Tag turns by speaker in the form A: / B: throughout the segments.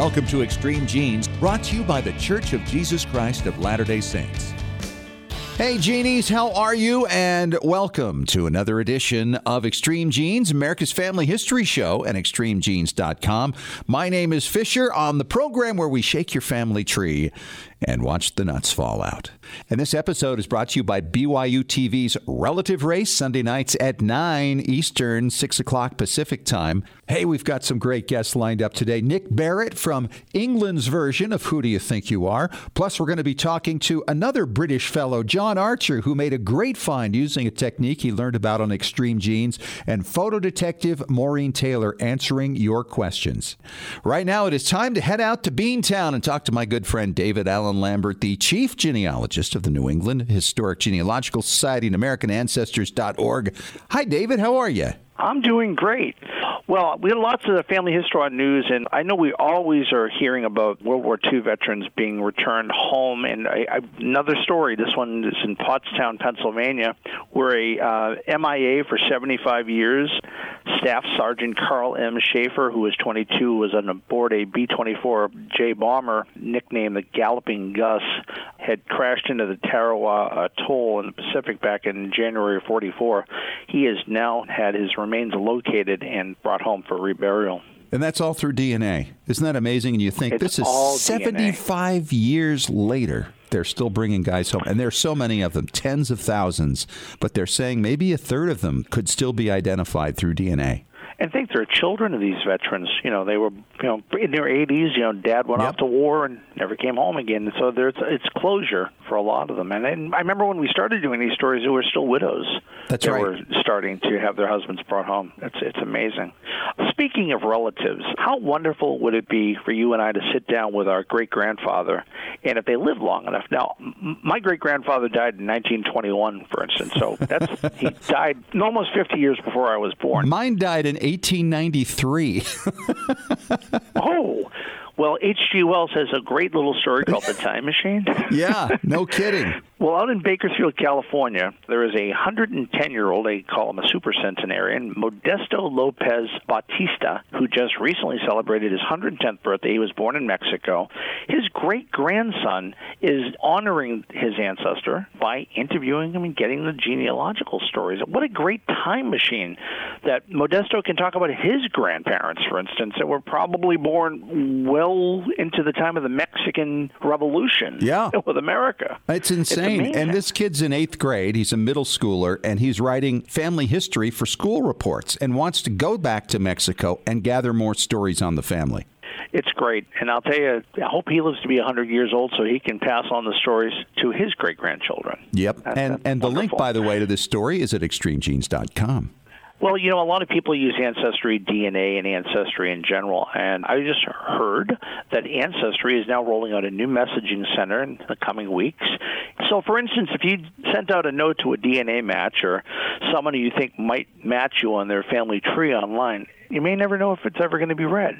A: Welcome to Extreme Genes, brought to you by The Church of Jesus Christ of Latter day Saints. Hey, genies, how are you? And welcome to another edition of Extreme Genes, America's Family History Show at extremegenes.com. My name is Fisher on the program where we shake your family tree and watch the nuts fall out. And this episode is brought to you by BYU TV's Relative Race, Sunday nights at 9 Eastern, 6 o'clock Pacific time. Hey, we've got some great guests lined up today. Nick Barrett from England's version of Who Do You Think You Are? Plus, we're going to be talking to another British fellow, John Archer, who made a great find using a technique he learned about on Extreme Genes, and photo detective Maureen Taylor answering your questions. Right now, it is time to head out to Beantown and talk to my good friend David Allen Lambert, the chief genealogist of the New England Historic Genealogical Society and AmericanAncestors.org. Hi, David. How are you?
B: I'm doing great. Well, we have lots of family history on news, and I know we always are hearing about World War II veterans being returned home. And I, I, another story, this one is in Pottstown, Pennsylvania, where a uh, MIA for 75 years, Staff Sergeant Carl M. Schaefer, who was 22, was on board a B-24J bomber nicknamed the Galloping Gus, had crashed into the Tarawa Atoll in the Pacific back in January of 44. He has now had his remains located and brought home for reburial.
A: And that's all through DNA. Isn't that amazing? And you think
B: it's
A: this is 75
B: DNA.
A: years later. They're still bringing guys home. And there's so many of them, tens of thousands. But they're saying maybe a third of them could still be identified through DNA
B: and think there are children of these veterans. You know, they were you know in their 80s. You know, Dad went
A: yep.
B: off to war and never came home again. So there's it's closure for a lot of them. And, and I remember when we started doing these stories, there were still widows.
A: That's
B: that
A: right.
B: were starting to have their husbands brought home. It's it's amazing. Speaking of relatives, how wonderful would it be for you and I to sit down with our great grandfather, and if they live long enough. Now, my great grandfather died in 1921, for instance. So that's he died almost 50 years before I was born.
A: Mine died in 1893.
B: oh, well, H.G. Wells has a great little story called The Time Machine.
A: yeah, no kidding.
B: Well, out in Bakersfield, California, there is a 110 year old, they call him a super centenarian, Modesto Lopez Bautista, who just recently celebrated his 110th birthday. He was born in Mexico. His great grandson is honoring his ancestor by interviewing him and getting the genealogical stories. What a great time machine that Modesto can talk about his grandparents, for instance, that were probably born well into the time of the Mexican Revolution
A: yeah.
B: with America.
A: It's insane.
B: It's
A: and this kid's in eighth grade. He's a middle schooler, and he's writing family history for school reports and wants to go back to Mexico and gather more stories on the family.
B: It's great, and I'll tell you, I hope he lives to be 100 years old so he can pass on the stories to his great grandchildren.
A: Yep,
B: That's,
A: and
B: that's
A: and the link, by the way, to this story is at extremegenes.com.
B: Well, you know, a lot of people use Ancestry DNA and Ancestry in general, and I just heard that Ancestry is now rolling out a new messaging center in the coming weeks. So, for instance, if you sent out a note to a DNA match or someone you think might match you on their family tree online, you may never know if it's ever going to be read.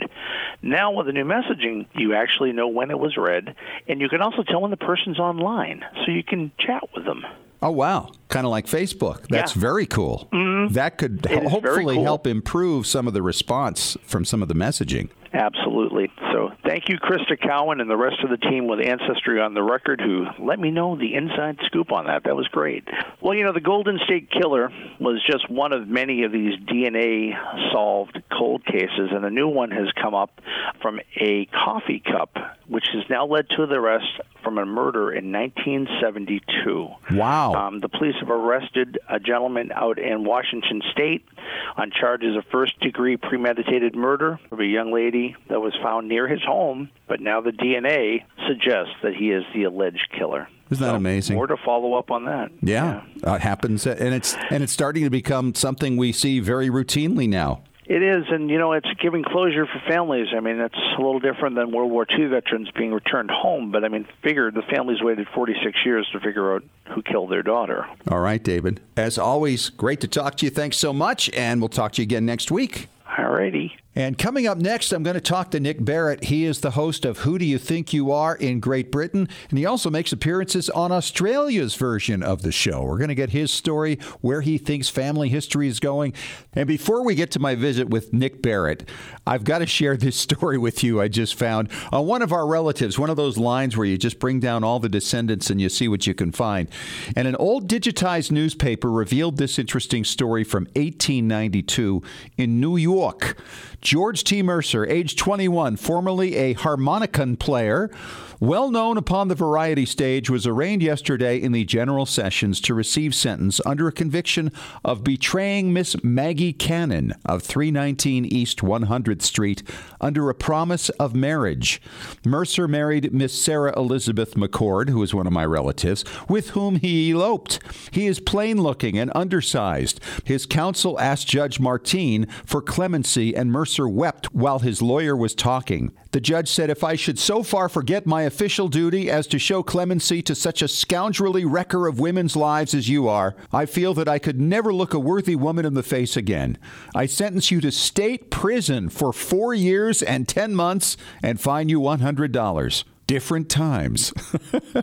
B: Now, with the new messaging, you actually know when it was read, and you can also tell when the person's online, so you can chat with them.
A: Oh wow! Kind of like Facebook. That's
B: Yeah.
A: very cool.
B: Mhm.
A: That could
B: very
A: hopefully
B: cool.
A: help improve some of the response from some of the messaging.
B: Absolutely. So thank you, Crista Cowan, and the rest of the team with Ancestry on the Record who let me know the inside scoop on that. That was great. Well, you know, the Golden State Killer was just one of many of these DNA solved cold cases, and a new one has come up from a coffee cup, which has now led to the arrest from a murder in 1972.
A: Wow.
B: Um, the police have arrested a gentleman out in Washington State on charges of first degree premeditated murder of a young lady that was found near his home, but now the DNA suggests that he is the alleged killer.
A: Isn't that
B: So,
A: amazing?
B: More to follow up on that.
A: Yeah, Uh, it happens, and it's and it's starting to become something we see very routinely now.
B: It is, and you know, it's giving closure for families. I mean, it's a little different than World War II veterans being returned home, but I mean, figure the families waited 46 years to figure out who killed their daughter.
A: All right, David. As always, great to talk to you. Thanks so much, and we'll talk to you again next week.
B: All All righty.
A: And coming up next, I'm going to talk to Nick Barrett. He is the host of Who Do You Think You Are in Great Britain, and he also makes appearances on Australia's version of the show. We're going to get his story, where he thinks family history is going. And before we get to my visit with Nick Barrett, I've got to share this story with you I just found on one of our relatives, one of those lines where you just bring down all the descendants and you see what you can find. And an old digitized newspaper revealed this interesting story from 1892 in New York. George T. Mercer, age 21, formerly a harmonicon player, well known upon the variety stage, was arraigned yesterday in the General Sessions to receive sentence under a conviction of betraying Miss Maggie Cannon of 319 East 100th Street under a promise of marriage. Mercer married Miss Sarah Elizabeth McCord, who is one of my relatives, with whom he eloped. He is plain looking and undersized. His counsel asked Judge Martine for clemency, and Mercer wept while his lawyer was talking. The judge said, If I should so far forget my official duty as to show clemency to such a scoundrelly wrecker of women's lives as you are, I feel that I could never look a worthy woman in the face again. I sentence you to state prison for four years and 10 months and fine you $100 different times.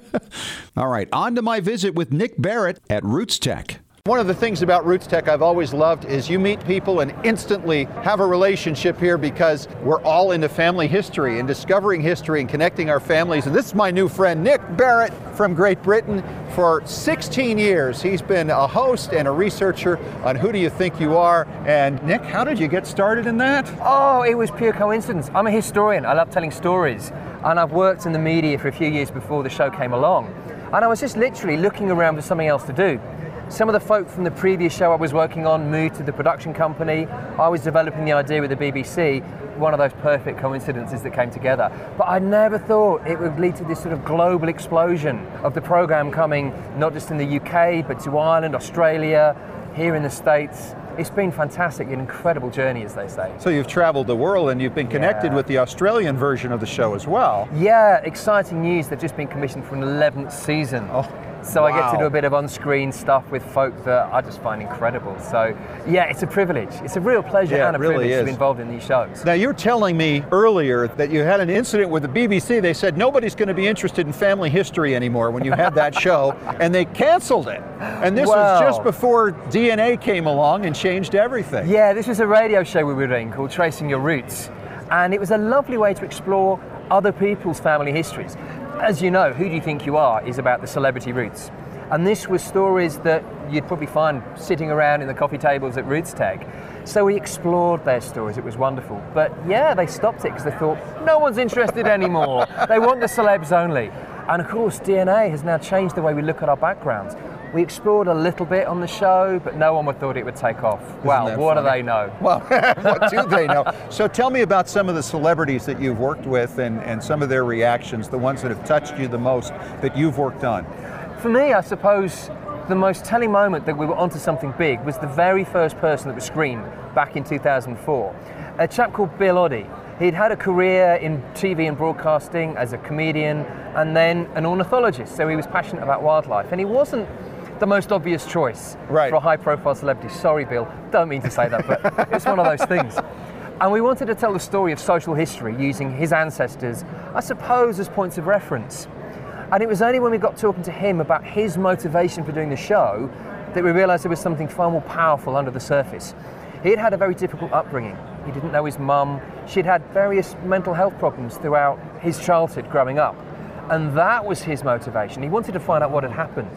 A: All right, on to my visit with Nick Barrett at Roots Tech. One of the things about Roots Tech I've always loved is you meet people and instantly have a relationship here because we're all into family history and discovering history and connecting our families. And this is my new friend, Nick Barrett from Great Britain. For 16 years, he's been a host and a researcher on Who Do You Think You Are? And Nick, how did you get started in that?
C: Oh, it was pure coincidence. I'm a historian, I love telling stories. And I've worked in the media for a few years before the show came along. And I was just literally looking around for something else to do. Some of the folk from the previous show I was working on moved to the production company. I was developing the idea with the BBC, one of those perfect coincidences that came together. But I never thought it would lead to this sort of global explosion of the programme coming not just in the UK, but to Ireland, Australia, here in the States. It's been fantastic, an incredible journey, as they say.
A: So you've traveled the world and you've been connected
C: Yeah.
A: with the Australian version of the show as well.
C: Yeah, exciting news. They've just been commissioned for an 11th season.
A: Oh,
C: so I get to do a bit of on screen stuff with folk that I just find incredible. So, yeah, it's a privilege. It's a real pleasure
A: Yeah,
C: and a
A: really
C: privilege to be involved in these shows.
A: Now, you're telling me earlier that you had an incident with the BBC. They said nobody's going to be interested in family history anymore when you had that show, and they canceled it. And this was just before DNA came along and changed everything.
C: Yeah, this was a radio show we were doing called Tracing Your Roots. And it was a lovely way to explore other people's family histories. As you know, Who Do You Think You Are is about the celebrity roots. And this was stories that you'd probably find sitting around in the coffee tables at Roots Tech. So we explored their stories, it was wonderful. But yeah, they stopped it because they thought, no one's interested anymore. they want the celebs only. And of course, DNA has now changed the way we look at our backgrounds. We explored a little bit on the show, but no one would thought it would take off. well,
A: that
C: what do they know?
A: Well, what do they know? So tell me about some of the celebrities that you've worked with and, and some of their reactions, the ones that have touched you the most that you've worked on.
C: For me, I suppose the most telling moment that we were onto something big was the very first person that was screened back in 2004. A chap called Bill Oddie. He'd had a career in TV and broadcasting as a comedian and then an ornithologist, so he was passionate about wildlife. And he wasn't the most obvious choice
A: Right.
C: for a high profile celebrity. Sorry, Bill, don't mean to say that, but it's one of those things. And we wanted to tell the story of social history using his ancestors, I suppose, as points of reference. And it was only when we got talking to him about his motivation for doing the show that we realised there was something far more powerful under the surface. He had had a very difficult upbringing. He didn't know his mum. She'd had various mental health problems throughout his childhood growing up. And that was his motivation. He wanted to find out what had happened.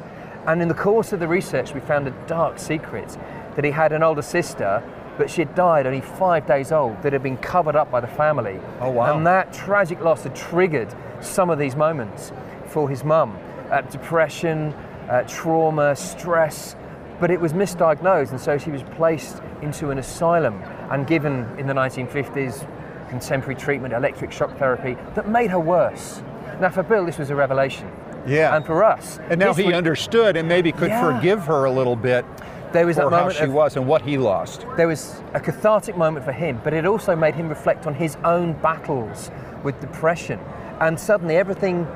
C: And in the course of the research, we found a dark secret that he had an older sister, but she had died only five days old, that had been covered up by the family.
A: Oh, wow.
C: And that tragic loss had triggered some of these moments for his mum uh, depression, uh, trauma, stress. But it was misdiagnosed, and so she was placed into an asylum and given in the 1950s contemporary treatment, electric shock therapy, that made her worse. Now, for Bill, this was a revelation.
A: Yeah.
C: And for us,
A: And now he understood and maybe could
C: Yeah.
A: forgive her a little bit
C: there was
A: for
C: that
A: how she
C: of,
A: was and what he lost.
C: there was a cathartic moment for him, but it also made him reflect on his own battles with depression. And suddenly everything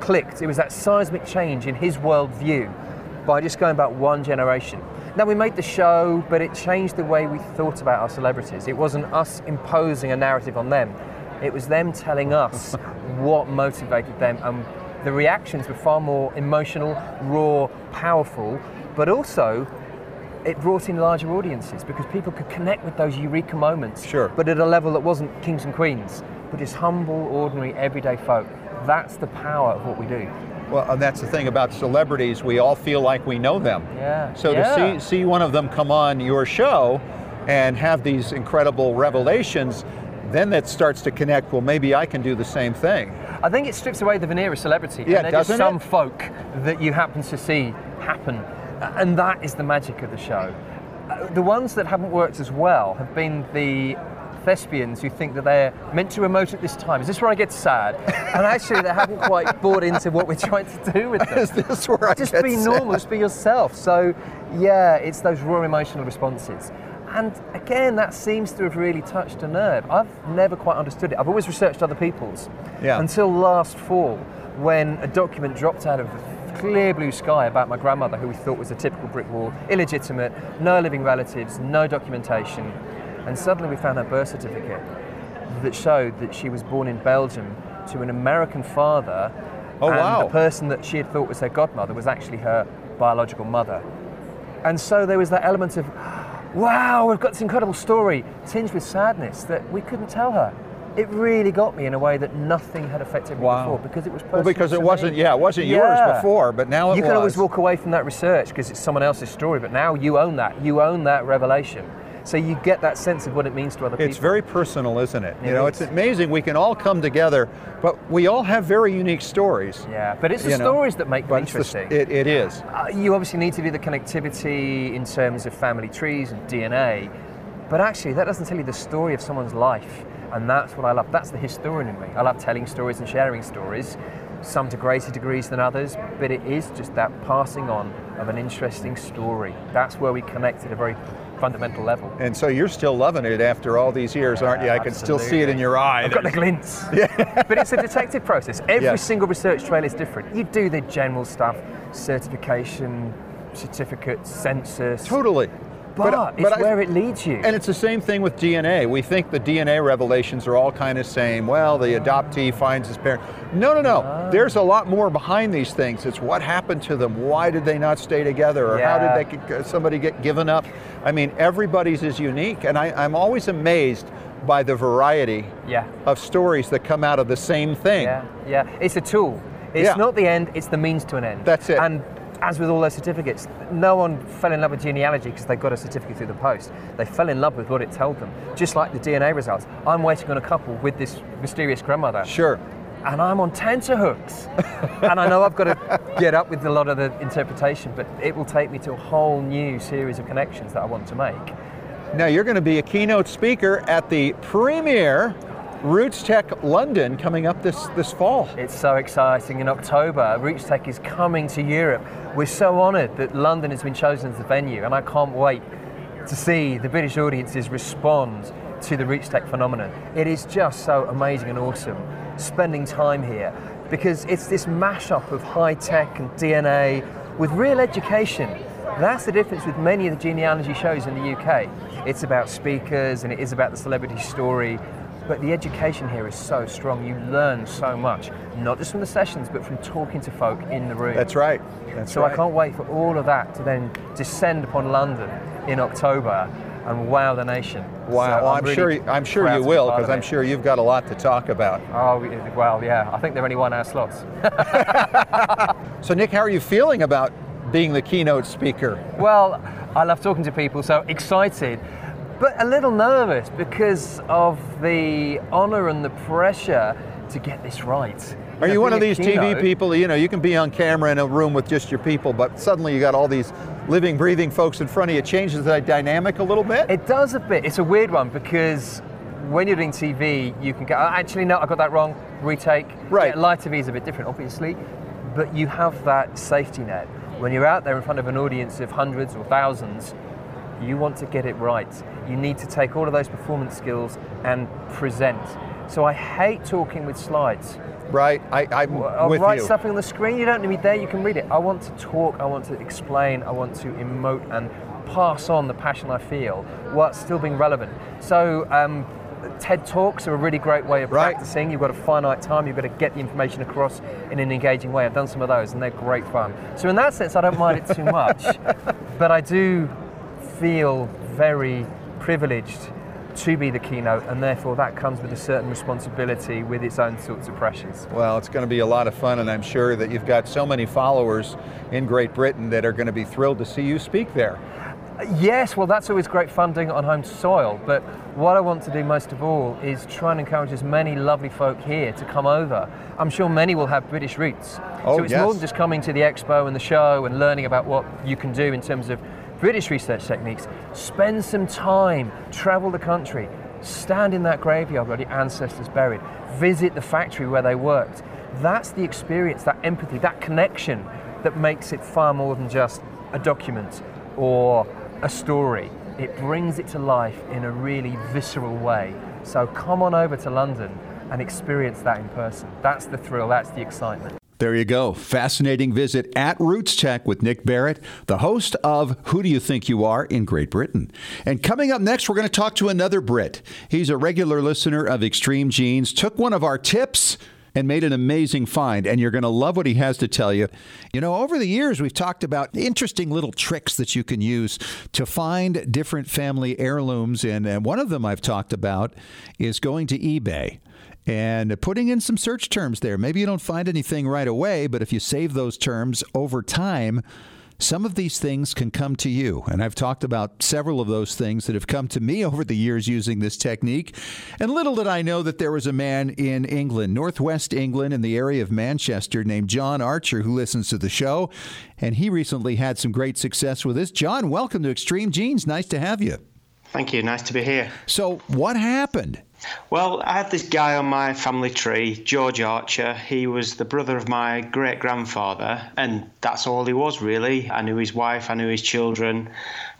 C: clicked. It was that seismic change in his worldview by just going back one generation. Now we made the show, but it changed the way we thought about our celebrities. It wasn't us imposing a narrative on them. It was them telling us what motivated them, and the reactions were far more emotional, raw, powerful, but also it brought in larger audiences because people could connect with those eureka moments.
A: Sure.
C: But at a level that wasn't kings and queens, but just humble, ordinary, everyday folk. That's the power of what we do.
A: Well, and that's the thing about celebrities. We all feel like we know them.
C: Yeah.
A: So
C: yeah.
A: to see see one of them come on your show and have these incredible revelations, then that starts to connect. Well, maybe I can do the same thing.
C: I think it strips away the veneer of celebrity.
A: Yeah,
C: and they're just
A: doesn't
C: some
A: it?
C: folk that you happen to see happen. And that is the magic of the show. Uh, The ones that haven't worked as well have been the thespians who think that they're meant to emote at this time. Is this where I get sad? and actually, they haven't quite bought into what we're trying to do with them.
A: Is this where I
C: just
A: get
C: be
A: sad?
C: normal, just be yourself. So, yeah, it's those raw emotional responses. And again, that seems to have really touched a nerve. I've never quite understood it. I've always researched other people's.
A: Yeah.
C: Until last fall, when a document dropped out of the clear blue sky about my grandmother, who we thought was a typical brick wall, illegitimate, no living relatives, no documentation. And suddenly we found her birth certificate that showed that she was born in Belgium to an American father.
A: Oh,
C: and
A: wow.
C: the person that she had thought was her godmother was actually her biological mother. And so there was that element of, wow, we've got this incredible story, tinged with sadness that we couldn't tell her. It really got me in a way that nothing had affected me
A: Wow.
C: before because it was personal.
A: Well,
C: because
A: it
C: me.
A: wasn't. Yeah, it wasn't yours before, but now it
C: You
A: was.
C: can always walk away from that research because it's someone else's story, but now you own that. You own that revelation. So you get that sense of what it means to other
A: It's
C: people.
A: It's very personal, isn't it? You know,
C: is.
A: it's amazing. We can all come together, but we all have very unique stories.
C: yeah, but it's the
A: you know.
C: stories that make them
A: it's the-
C: interesting.
A: it, it is.
C: Uh, you obviously need to do the connectivity in terms of family trees and DNA, but actually that doesn't tell you the story of someone's life, and that's what I love. That's the historian in me. I love telling stories and sharing stories, some to greater degrees than others, but it is just that passing on of an interesting story. That's where we connect at a very fundamental level.
A: And so you're still loving it after all these years, aren't you? I can still see it in your eye.
C: I've got the glints. Yeah. but it's a detective process. Every
A: Yes.
C: single research trail is different. You do the general stuff, certification, certificates, census.
A: Totally.
C: But, it's
A: I-
C: where it leads you.
A: And it's the same thing with DNA. We think the DNA revelations are all kind of same. Well, the adoptee finds his parent. No, no, no. Ah. There's a lot more behind these things. It's what happened to them. Why did they not stay together? Or how did they get, uh, somebody get given up? I mean, everybody's is unique, and I, I'm always amazed by the variety
C: yeah.
A: of stories that come out of the same thing.
C: Yeah, yeah. It's a tool. It's
A: Yeah.
C: not the end, it's the means to an end.
A: That's it.
C: And as with all those certificates, no one fell in love with genealogy because they got a certificate through the post. They fell in love with what it told them. Just like the DNA results. I'm waiting on a couple with this mysterious grandmother.
A: Sure.
C: and I'm on tenterhooks. and I know I've got to get up with a lot of the interpretation, but it will take me to a whole new series of connections that I want to make.
A: Now you're going to be a keynote speaker at the premier Roots Tech London coming up this this fall.
C: It's so exciting. In October, Roots Tech is coming to Europe. We're so honoured that London has been chosen as the venue, and I can't wait to see the British audiences respond to the Roots Tech phenomenon. It is just so amazing and awesome spending time here because it's this mashup of high tech and DNA with real education. That's the difference with many of the genealogy shows in the UK. It's about speakers and it is about the celebrity story, but the education here is so strong. You learn so much, not just from the sessions, but from talking to folk in the room.
A: That's right. That's
C: So
A: right.
C: I can't wait for all of that to then descend upon London in October and wow the nation.
A: Wow,
C: So
A: well, I'm,
C: really
A: sure I'm sure you will because I'm sure you've got a lot to talk about.
C: Oh well, yeah. I think there are only one hour slots.
A: So Nick, how are you feeling about being the keynote speaker?
C: Well, I love talking to people, so excited, but a little nervous because of the honour and the pressure to get this right.
A: Are you one of these TV people? You know, you can be on camera in a room with just your people, but suddenly you got all these living, breathing folks in front of you. It changes that dynamic a little bit.
C: It does a bit. It's a weird one because when you're doing TV, you can go, "Oh, actually, no, I got that wrong, retake.
A: Right.
C: Yeah, live TV is a bit different, obviously, but you have that safety net. When you're out there in front of an audience of hundreds or thousands, you want to get it right. You need to take all of those performance skills and present. So I hate talking with slides.
A: right? I, I'm
C: I'll
A: with
C: write
A: you.
C: something on the screen. You don't need me there. You can read it. I want to talk. I want to explain. I want to emote and pass on the passion I feel while still being relevant. So. Um, TED Talks are a really great way of
A: right.
C: practicing. You've got a finite time, you've got to get the information across in an engaging way. I've done some of those and they're great fun. So, in that sense, I don't mind it too much, but I do feel very privileged to be the keynote, and therefore that comes with a certain responsibility with its own sorts of pressures.
A: Well, it's going to be a lot of fun, and I'm sure that you've got so many followers in Great Britain that are going to be thrilled to see you speak there.
C: Yes, well, that's always great funding on home soil. But what I want to do most of all is try and encourage as many lovely folk here to come over. I'm sure many will have British roots.
A: Oh,
C: so it's
A: yes.
C: more than just coming to the expo and the show and learning about what you can do in terms of British research techniques. Spend some time, travel the country, stand in that graveyard where the ancestors buried, visit the factory where they worked. That's the experience, that empathy, that connection that makes it far more than just a document or a story. It brings it to life in a really visceral way. So come on over to London and experience that in person. That's the thrill, that's the excitement.
A: There you go. Fascinating visit at Roots Tech with Nick Barrett, the host of Who Do You Think You Are in Great Britain. And coming up next, we're going to talk to another Brit. He's a regular listener of Extreme Genes, took one of our tips and made an amazing find. And you're going to love what he has to tell you. You know, over the years, we've talked about interesting little tricks that you can use to find different family heirlooms. And, and one of them I've talked about is going to eBay and putting in some search terms there. Maybe you don't find anything right away, but if you save those terms over time, some of these things can come to you. And I've talked about several of those things that have come to me over the years using this technique. And little did I know that there was a man in England, northwest England, in the area of Manchester, named John Archer, who listens to the show. And he recently had some great success with this. John, welcome to Extreme Genes. Nice to have you.
D: Thank you. Nice to be here.
A: So, what happened?
D: Well, I had this guy on my family tree, George Archer. He was the brother of my great grandfather, and that's all he was really. I knew his wife, I knew his children.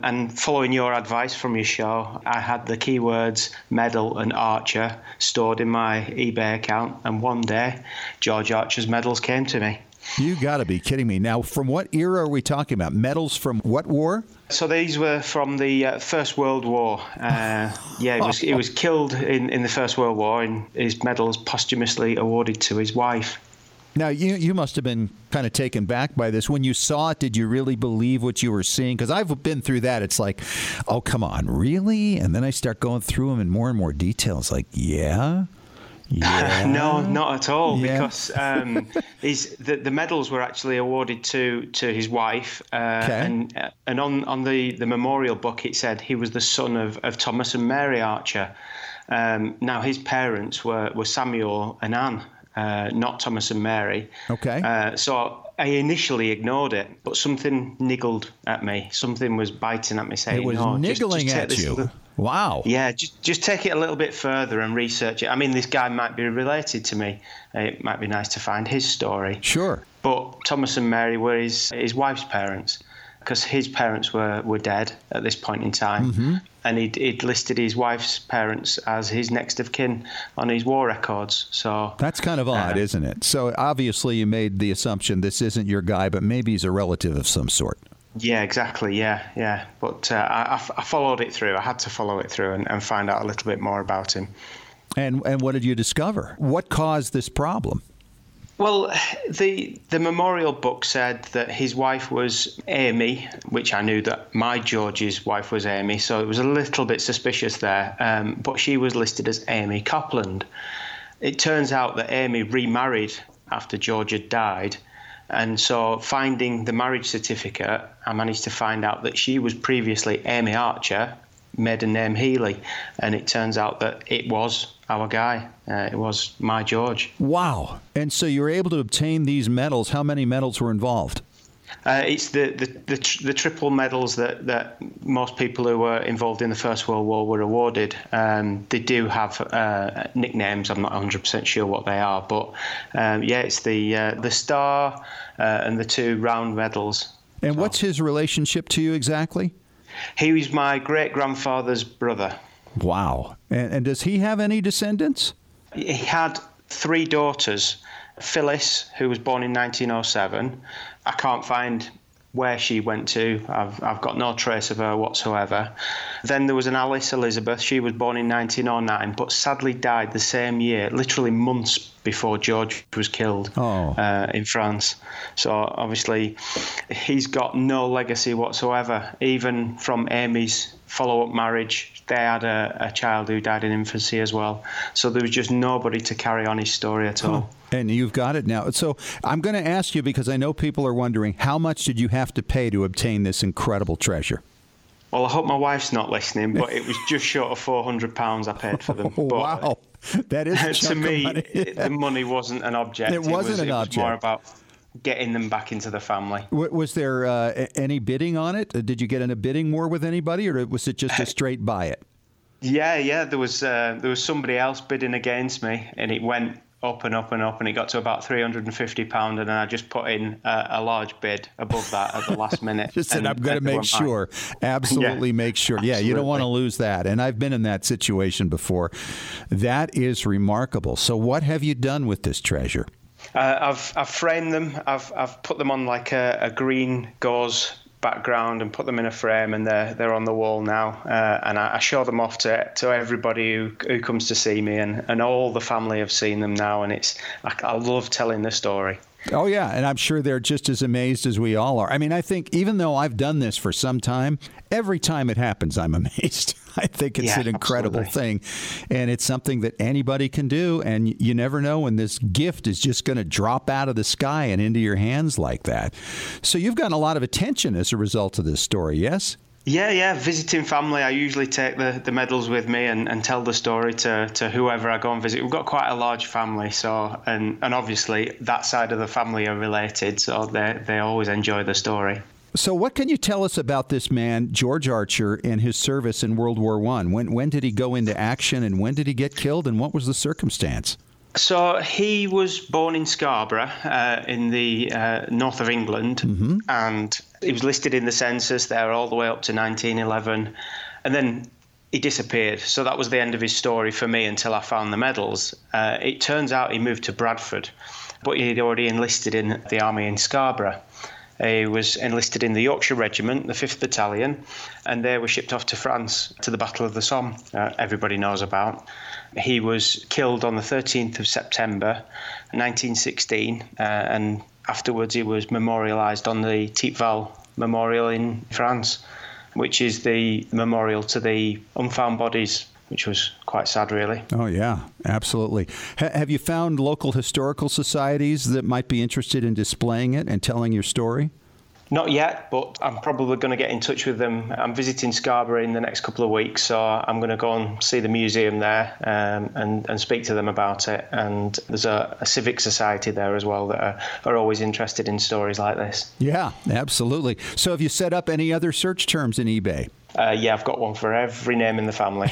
D: And following your advice from your show, I had the keywords medal and archer stored in my eBay account. And one day, George Archer's medals came to me.
A: You got to be kidding me. Now, from what era are we talking about? Medals from what war?
D: So these were from the uh, First World War. Uh, yeah, he was, he was killed in, in the First World War, and his medals posthumously awarded to his wife.
A: Now, you, you must have been kind of taken back by this. When you saw it, did you really believe what you were seeing? Because I've been through that. It's like, oh, come on, really? And then I start going through them in more and more details. Like, yeah, yeah.
D: no, not at all.
A: Yeah.
D: Because um, the, the medals were actually awarded to to his wife, uh,
A: Okay.
D: and uh, and on on the the memorial book it said he was the son of, of Thomas and Mary Archer. Um, now his parents were were Samuel and Anne, uh, not Thomas and Mary.
A: Okay.
D: Uh, so. I initially ignored it, but something niggled at me. Something was biting at me, saying,
A: it was
D: "No,
A: niggling
D: just take
A: at you.
D: little-
A: Wow.
D: yeah, just just take it a little bit further and research it. I mean, this guy might be related to me. It might be nice to find his story.
A: Sure.
D: But Thomas and Mary were his his wife's parents because his parents were, were dead at this point in time,
A: Mm-hmm.
D: and he'd, he'd listed his wife's parents as his next of kin on his war records. So
A: That's kind of odd,
D: Uh,
A: isn't it? So obviously you made the assumption this isn't your guy, but maybe he's a relative of some sort.
D: Yeah, exactly. Yeah, yeah. But uh, I, I followed it through. I had to follow it through and, and find out a little bit more about him.
A: And and what did you discover? What caused this problem?
D: Well, the the memorial book said that his wife was Amy, which I knew that my George's wife was Amy, so it was a little bit suspicious there. Um, but she was listed as Amy Copland. It turns out that Amy remarried after George had died, and so finding the marriage certificate, I managed to find out that she was previously Amy Archer, maiden name Healy, and it turns out that it was our guy. Uh, it was my George.
A: Wow. And so you were able to obtain these medals. How many medals were involved?
D: Uh, it's the, the, the, tr- the triple medals that, that most people who were involved in the First World War were awarded. Um, they do have uh, nicknames. I'm not 100% sure what they are, but um, yeah, it's the uh, the star uh, and the two round medals.
A: And what's his relationship to you exactly?
D: He was my great grandfather's brother.
A: Wow. And, and does he have any descendants?
D: He had three daughters. Phyllis, who was born in 1907. I can't find where she went to. I've, I've got no trace of her whatsoever. Then there was an Alice Elizabeth. She was born in 1909, but sadly died the same year, literally months before George was killed
A: oh.
D: uh, in France. So obviously, he's got no legacy whatsoever, even from Amy's follow up marriage. They had a, a, child who died in infancy as well. So there was just nobody to carry on his story at all.
A: And you've got it now. So I'm going to ask you because I know people are wondering how much did you have to pay to obtain this incredible treasure?
D: Well, I hope my wife's not listening, but it was just short of four hundred pounds I paid for them.
A: Oh, wow, that is
D: to me.
A: Money.
D: the money wasn't an object.
A: It wasn't
D: was,
A: an
D: it
A: object.
D: Was more about getting them back into the family.
A: Was there uh, any bidding on it? Did you get in a bidding war with anybody, or was it just a straight buy it?
D: Yeah, yeah. There was uh, there was somebody else bidding against me, and it went up and up and up, and it got to about three hundred and fifty pound, and then I just put in a, a, large bid above that at the last minute.
A: just said, "I'm going to make sure, absolutely yeah, make sure." Yeah, you don't want to lose that, and I've been in that situation before. That is remarkable. So, what have you done with this treasure?
D: Uh, I've I've framed them. I've I've put them on like a, a green gauze background and put them in a frame, and they're they're on the wall now. Uh, and I, I, show them off to to everybody who, who comes to see me, and, and all the family have seen them now, and it's I, I love telling the story.
A: Oh, yeah. And I'm sure they're just as amazed as we all are. I mean, I think even though I've done this for some time, every time it happens, I'm amazed. I think it's
D: yeah,
A: an incredible
D: absolutely.
A: thing. And it's something that anybody can do. And you never know when this gift is just going to drop out of the sky and into your hands like that. So you've gotten a lot of attention as a result of this story, yes?
D: Yeah, yeah. Visiting family, I usually take the, the medals with me and, and tell the story to, to whoever I go and visit. We've got quite a large family, so and, and obviously that side of the family are related, so they they always enjoy the story.
A: So, what can you tell us about this man, George Archer, and his service in World War One? When when did he go into action, and when did he get killed, and what was the circumstance?
D: So he was born in Scarborough, uh, in the uh, north of England,
A: mm-hmm.
D: and he was listed in the census there all the way up to 1911, and then he disappeared. So that was the end of his story for me until I found the medals. Uh, it turns out he moved to Bradford, but he'd already enlisted in the army in Scarborough. He was enlisted in the Yorkshire Regiment, the 5th Battalion, and they were shipped off to France to the Battle of the Somme, uh, everybody knows about. He was killed on the 13th of September 1916, uh, and afterwards he was memorialised on the Thiepval Memorial in France, which is the memorial to the unfound bodies which was quite sad, really.
A: Oh, yeah, absolutely. H- have you found local historical societies that might be interested in displaying it and telling your story?
D: Not yet, but I'm probably going to get in touch with them. I'm visiting Scarborough in the next couple of weeks, so I'm going to go and see the museum there um, and, and speak to them about it. And there's a, a civic society there as well that are, are, always interested in stories like this.
A: Yeah, absolutely. So, have you set up any other search terms in eBay?
D: Uh, yeah, I've got one for every name in the family.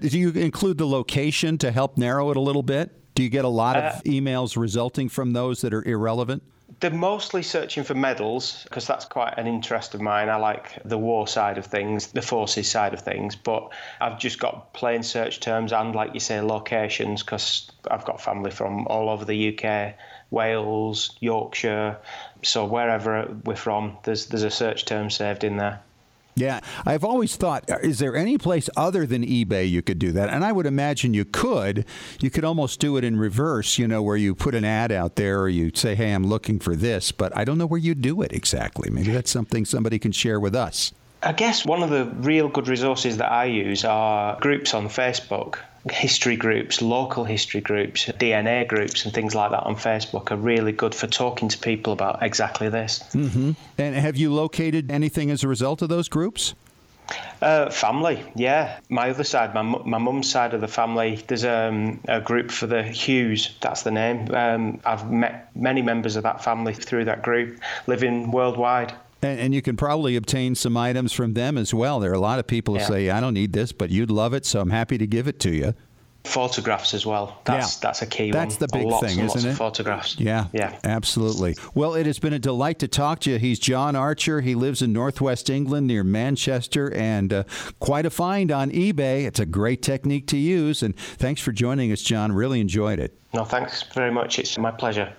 A: Do you include the location to help narrow it a little bit? Do you get a lot of uh, emails resulting from those that are irrelevant?
D: They're mostly searching for medals because that's quite an interest of mine. I like the war side of things, the forces side of things, but I've just got plain search terms and, like you say, locations because I've got family from all over the UK, Wales, Yorkshire. So wherever we're from, there's there's a search term saved in there.
A: Yeah, I've always thought, uh, is there any place other than eBay you could do that? And I would imagine you could. You could almost do it in reverse, you know, where you put an ad out there or you say, hey, I'm looking for this, but I don't know where you do it exactly. Maybe that's something somebody can share with us.
D: I guess one of the real good resources that I use are groups on Facebook history groups, local history groups, DNA groups, and things like that on Facebook are really good for talking to people about exactly this.
A: Mm-hmm. And have you located anything as a result of those groups?
D: Uh, family, yeah. My other side, my my mum's side of the family, there's um, a group for the Hughes. That's the name. Um, I've met many members of that family through that group, living worldwide.
A: And, and, you can probably obtain some items from them as well. There are a lot of people who say, I don't need this, but you'd love it, so I'm happy to give it to you.
D: Photographs as well. That's
A: yeah.
D: that's a key one.
A: that's
D: one.
A: the big
D: lots
A: thing,
D: and
A: isn't it?
D: Photographs.
A: Yeah,
D: yeah,
A: absolutely. Well, it has been a delight to talk to you. He's John Archer. He lives in Northwest England near Manchester, and uh, quite a find on eBay. It's a great technique to use. And thanks for joining us, John. Really enjoyed it.
D: No, thanks very much. It's my pleasure.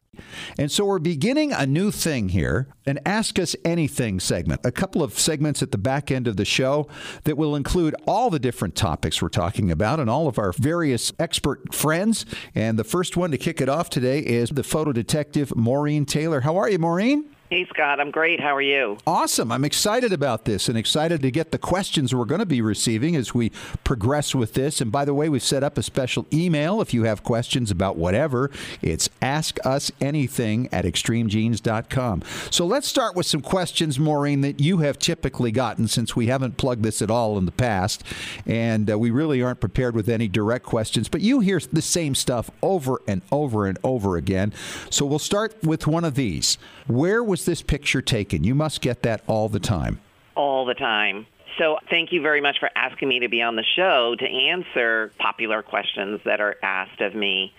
A: And so we're beginning a new thing here, an Ask Us Anything segment, a couple of segments at the back end of the show that will include all the different topics we're talking about and all of our various expert friends. And the first one to kick it off today is the photo detective, Maureen Taylor. How are you, Maureen?
E: Hey, Scott. I'm great. How are you?
A: Awesome. I'm excited about this and excited to get the questions we're going to be receiving as we progress with this. And by the way, we've set up a special email if you have questions about whatever. It's askusanything at extremegenes.com. So let's start with some questions, Maureen, that you have typically gotten since we haven't plugged this at all in the past. And uh, we really aren't prepared with any direct questions, but you hear the same stuff over and over and over again. So we'll start with one of these. Where was this picture taken? You must get that all the time.
E: All the time. So thank you very much for asking me to be on the show to answer popular questions that are asked of me.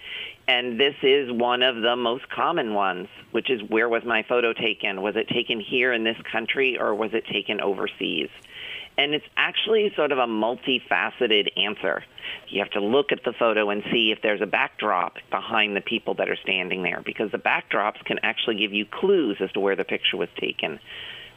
E: And this is one of the most common ones, which is where was my photo taken? Was it taken here in this country or was it taken overseas? And it's actually sort of a multifaceted answer. You have to look at the photo and see if there's a backdrop behind the people that are standing there because the backdrops can actually give you clues as to where the picture was taken.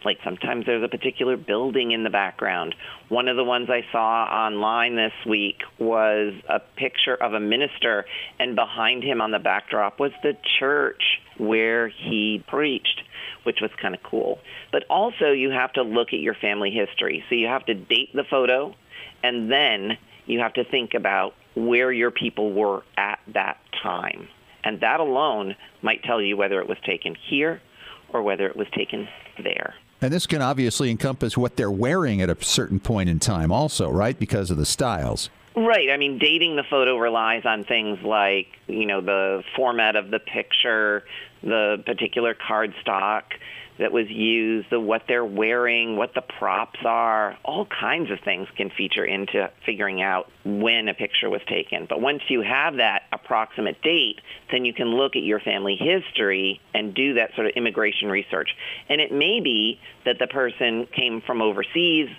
E: Like sometimes there's a particular building in the background. One of the ones I saw online this week was a picture of a minister, and behind him on the backdrop was the church where he preached which was kind of cool. But also, you have to look at your family history. So you have to date the photo, and then you have to think about where your people were at that time. And that alone might tell you whether it was taken here or whether it was taken there.
A: And this can obviously encompass what they're wearing at a certain point in time, also, right? Because of the styles.
E: Right. I mean, dating the photo relies on things like, you know, the format of the picture, the particular card stock that was used, the what they're wearing, what the props are, all kinds of things can feature into figuring out when a picture was taken. But once you have that approximate date, then you can look at your family history and do that sort of immigration research. And it may be that the person came from overseas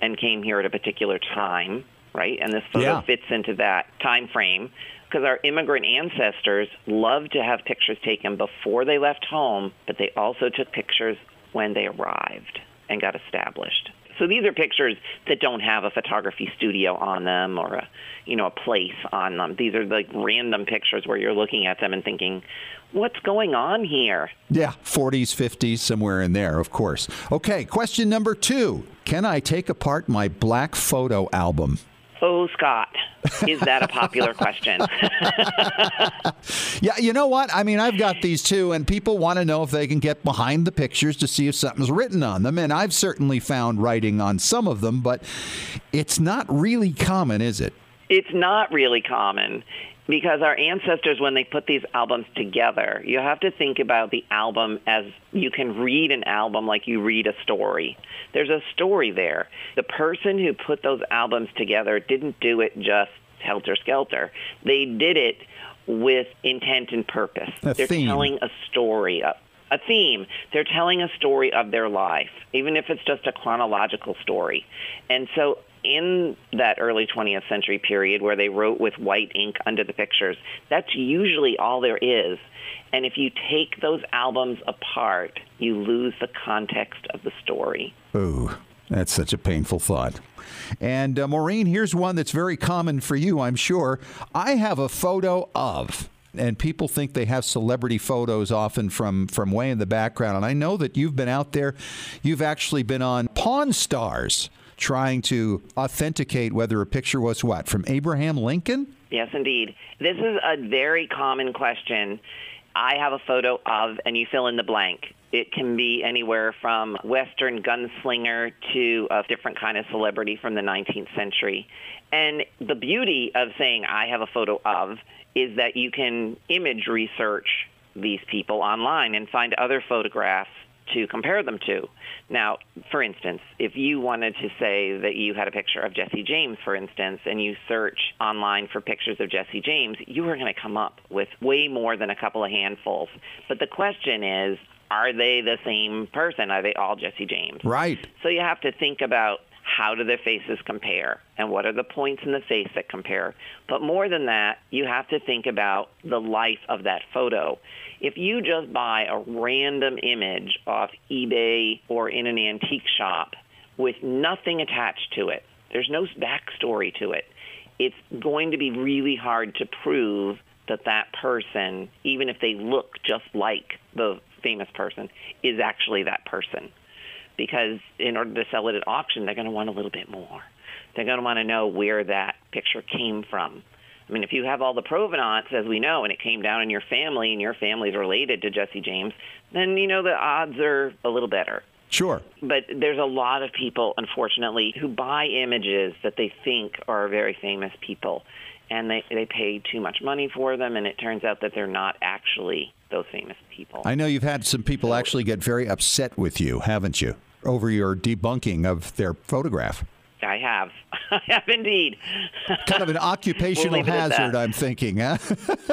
E: and came here at a particular time, right? And this photo
A: Yeah.
E: fits into that time frame because our immigrant ancestors loved to have pictures taken before they left home, but they also took pictures when they arrived and got established. So these are pictures that don't have a photography studio on them or a, you know, a place on them. These are like random pictures where you're looking at them and thinking, what's going on here?
A: Yeah, 40s, 50s, somewhere in there, of course. Okay, question number two Can I take apart my black photo album?
E: Oh, Scott, is that a popular question?
A: Yeah, you know what? I mean, I've got these too, and people want to know if they can get behind the pictures to see if something's written on them. And I've certainly found writing on some of them, but it's not really common, is it?
E: It's not really common because our ancestors, when they put these albums together, you have to think about the album as you can read an album like you read a story. There's a story there. The person who put those albums together didn't do it just helter skelter. They did it with intent and purpose.
A: A
E: They're
A: theme.
E: telling a story. A, a theme. They're telling a story of their life, even if it's just a chronological story. And so in that early 20th century period where they wrote with white ink under the pictures, that's usually all there is. And if you take those albums apart, you lose the context of the story.
A: Ooh, that's such a painful thought. And uh, Maureen, here's one that's very common for you, I'm sure. I have a photo of. And people think they have celebrity photos often from, from way in the background. And I know that you've been out there, you've actually been on Pawn Stars trying to authenticate whether a picture was what? From Abraham Lincoln?
E: Yes, indeed. This is a very common question. I have a photo of, and you fill in the blank. It can be anywhere from Western gunslinger to a different kind of celebrity from the 19th century. And the beauty of saying I have a photo of is that you can image research these people online and find other photographs to compare them to. Now, for instance, if you wanted to say that you had a picture of Jesse James, for instance, and you search online for pictures of Jesse James, you are going to come up with way more than a couple of handfuls. But the question is, are they the same person? Are they all Jesse James?
A: Right.
E: So you have to think about how do their faces compare and what are the points in the face that compare. But more than that, you have to think about the life of that photo. If you just buy a random image off eBay or in an antique shop with nothing attached to it, there's no backstory to it, it's going to be really hard to prove that that person, even if they look just like the famous person, is actually that person. Because in order to sell it at auction, they're going to want a little bit more. They're going to want to know where that picture came from. I mean, if you have all the provenance, as we know, and it came down in your family and your family's related to Jesse James, then, you know, the odds are a little better.
A: Sure.
E: But there's a lot of people, unfortunately, who buy images that they think are very famous people and they, they pay too much money for them, and it turns out that they're not actually those famous people.
A: I know you've had some people actually get very upset with you, haven't you, over your debunking of their photograph?
E: I have. I have indeed.
A: kind of an occupational
E: we'll
A: hazard, I'm thinking, huh?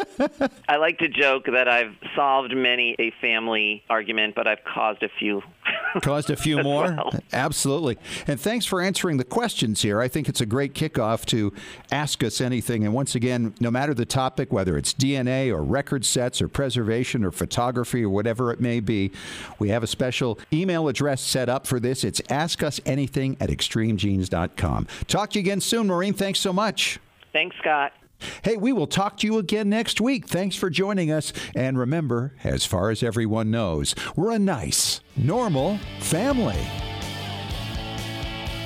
E: I like to joke that I've solved many a family argument, but I've caused a few.
A: Caused a few more?
E: Well.
A: Absolutely. And thanks for answering the questions here. I think it's a great kickoff to ask us anything. And once again, no matter the topic, whether it's DNA or record sets or preservation or photography or whatever it may be, we have a special email address set up for this. It's askusanything at extremegenes.com. Talk to you again soon, Maureen. Thanks so much.
E: Thanks, Scott.
A: Hey, we will talk to you again next week. Thanks for joining us. And remember, as far as everyone knows, we're a nice, normal family.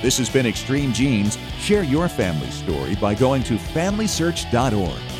A: This has been Extreme Genes. Share your family story by going to FamilySearch.org.